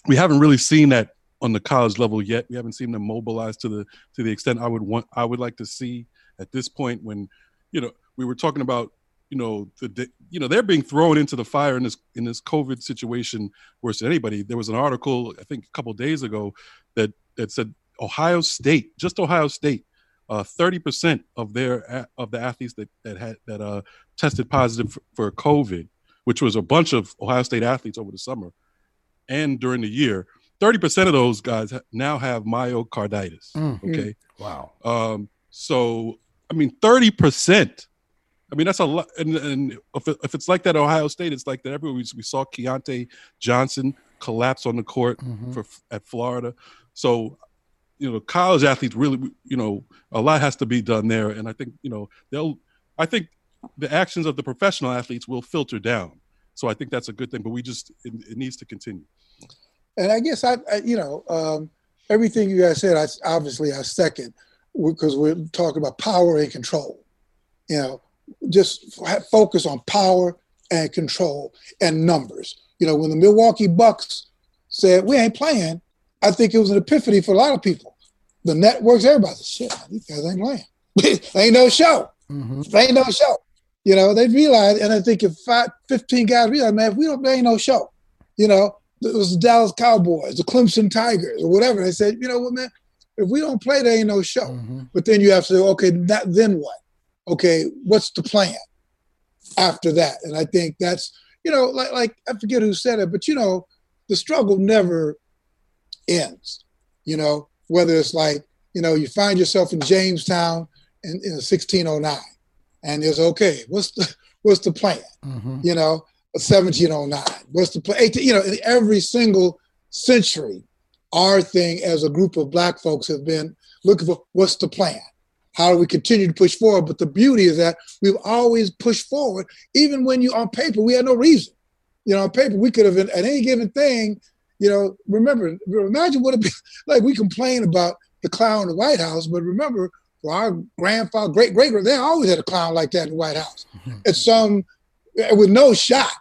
We haven't really seen that on the college level yet. We haven't seen them mobilized to the to the extent I would want. I would like to see at this point when, you know, we were talking about, you know, the you know they're being thrown into the fire in this in this COVID situation worse than anybody. There was an article I think a couple days ago that that said Ohio State, just Ohio State, uh, thirty uh, percent of their of the athletes that that had that uh, tested positive for, for COVID, which was a bunch of Ohio State athletes over the summer and during the year 30% of those guys now have myocarditis. Mm-hmm. Okay. Wow. Um, so, I mean, 30%. I mean, that's a lot. And, and if, it, if, it's like that Ohio State, it's like that everywhere. We, we saw Keyontae Johnson collapse on the court mm-hmm. for at Florida. So, you know, college athletes really, you know, a lot has to be done there. And I think, you know, they'll, I think the actions of the professional athletes will filter down. So I think that's a good thing, but we just, it, it needs to continue. And I guess I, I you know, um, everything you guys said, I obviously I second because we're talking about power and control. You know, just focus on power and control and numbers. You know, when the Milwaukee Bucks said we ain't playing, I think it was an epiphany for a lot of people. The networks, everybody said, shit, these guys ain't playing. ain't no show. Mm-hmm. Ain't no show. You know, they realized, and I think if five, 15 guys realized, man, if we don't, there ain't no show. You know, it was the Dallas Cowboys, the Clemson Tigers, or whatever. They said, you know what, man, if we don't play, there ain't no show. Mm-hmm. But then you have to say, okay, that, then what? Okay, what's the plan after that? And I think that's, you know, like, like I forget who said it, but you know, the struggle never ends. You know, whether it's like, you know, you find yourself in Jamestown in, in 1609, and it's okay. What's the what's the plan? Mm-hmm. You know, 1709. What's the plan? 18, you know, in every single century, our thing as a group of black folks have been looking for what's the plan? How do we continue to push forward? But the beauty is that we've always pushed forward, even when you on paper, we had no reason. You know, on paper, we could have been at any given thing, you know, remember, imagine what it'd be like we complain about the clown in the White House, but remember, for our grandfather, great great, grandfather, they always had a clown like that in the White House. It's some eh, with no shot.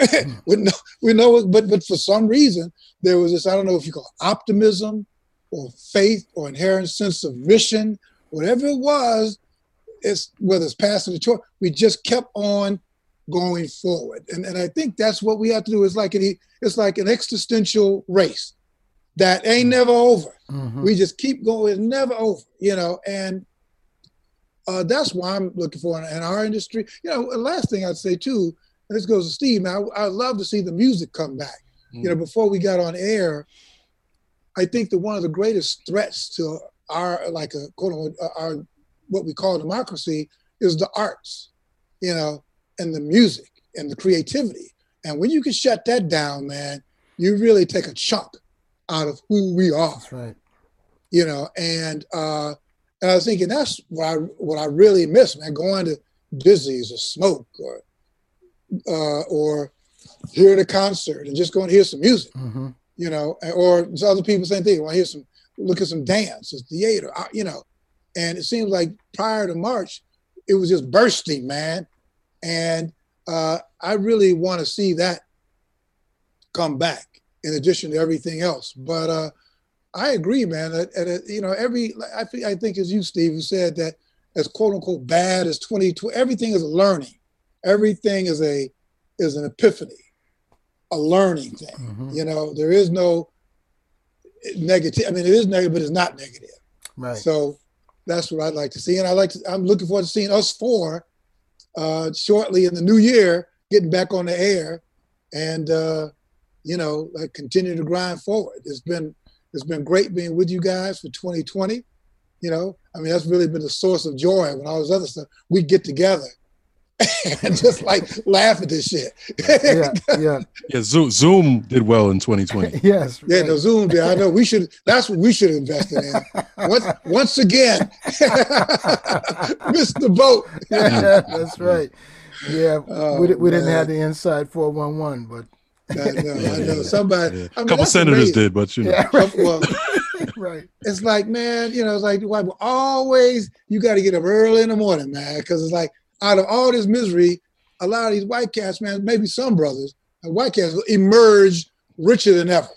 Hmm. with no, we know, but but for some reason there was this I don't know if you call it optimism or faith or inherent sense of mission, whatever it was. It's whether it's passing the torch, we just kept on going forward, and and I think that's what we have to do. Is like an it's like an existential race that ain't mm-hmm. never over. Mm-hmm. We just keep going, it's never over, you know, and. Uh, that's why I'm looking for in, in our industry. You know, the last thing I'd say too and this goes to Steve. Now, I, would love to see the music come back. Mm. You know, mm. before we got on air, I think that one of the greatest threats to our like a quote unquote uh, our what we call democracy is the arts, you know, and the music and the creativity. And when you can shut that down, man, you really take a chunk out of who we are. That's right. You know, and uh, and I was thinking that's what I what I really miss, man, going to Dizzy's or Smoke or uh, or hear the concert and just go and hear some music, mm-hmm. you know, or other people same thing. Want to hear some, look at some dance, some theater, you know. And it seems like prior to March, it was just bursting, man. And uh, I really want to see that come back in addition to everything else. But uh, I agree, man. That, that, you know, every I think I think as you, Steve, who said that as quote unquote bad as 2020, everything is learning everything is a is an epiphany, a learning thing. Mm-hmm. You know, there is no negative. I mean, it is negative, but it's not negative. Right. So that's what I'd like to see, and I like to. I'm looking forward to seeing us four uh, shortly in the new year, getting back on the air, and uh, you know, like continue to grind forward. It's been it's been great being with you guys for 2020. You know, I mean, that's really been the source of joy when all this other stuff. We get together and just like laugh at this shit. yeah, yeah, Yeah, Zoom, Zoom did well in 2020. yes. Yeah, right. the Zoom did. I know we should. That's what we should invest in. Once, once again, missed the boat. yeah, that's right. Yeah, Oh, we, we didn't have the inside 411, but I know. I know. Somebody. Yeah. I A mean, couple senators amazing. did, but you know. yeah, right. Well, right. it's like, man, you know, it's like why always you got to get up early in the morning, man, because it's like out of all this misery, a lot of these white cats, man, maybe some brothers, and white cats will emerge richer than ever,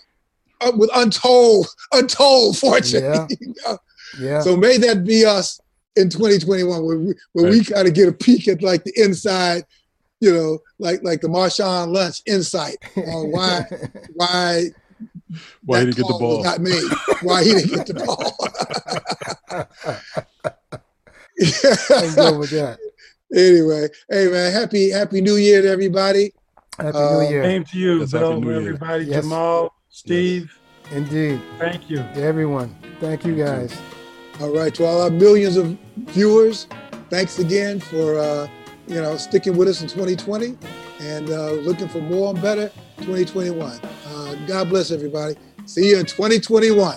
uh, with untold, untold fortune. Yeah. you know? Yeah. So may that be us in 2021, where we where we Right. kind of get a peek at like the inside, you know, like like the Marshawn Lynch insight on why why Why he didn't get the ball? not made, why he didn't get the Let's ball. go with that. Anyway, hey man, happy happy New Year to everybody. Happy Uh, New Year. Same to you, Yes, Bill, Happy New Year. everybody, Yes. Jamal, Steve. Indeed. Thank you. To everyone. Thank you guys. All right, to all our millions of viewers, thanks again for uh, you know sticking with us in 2020 and uh, looking for more and better 2021. Uh, God bless everybody. See you in 2021.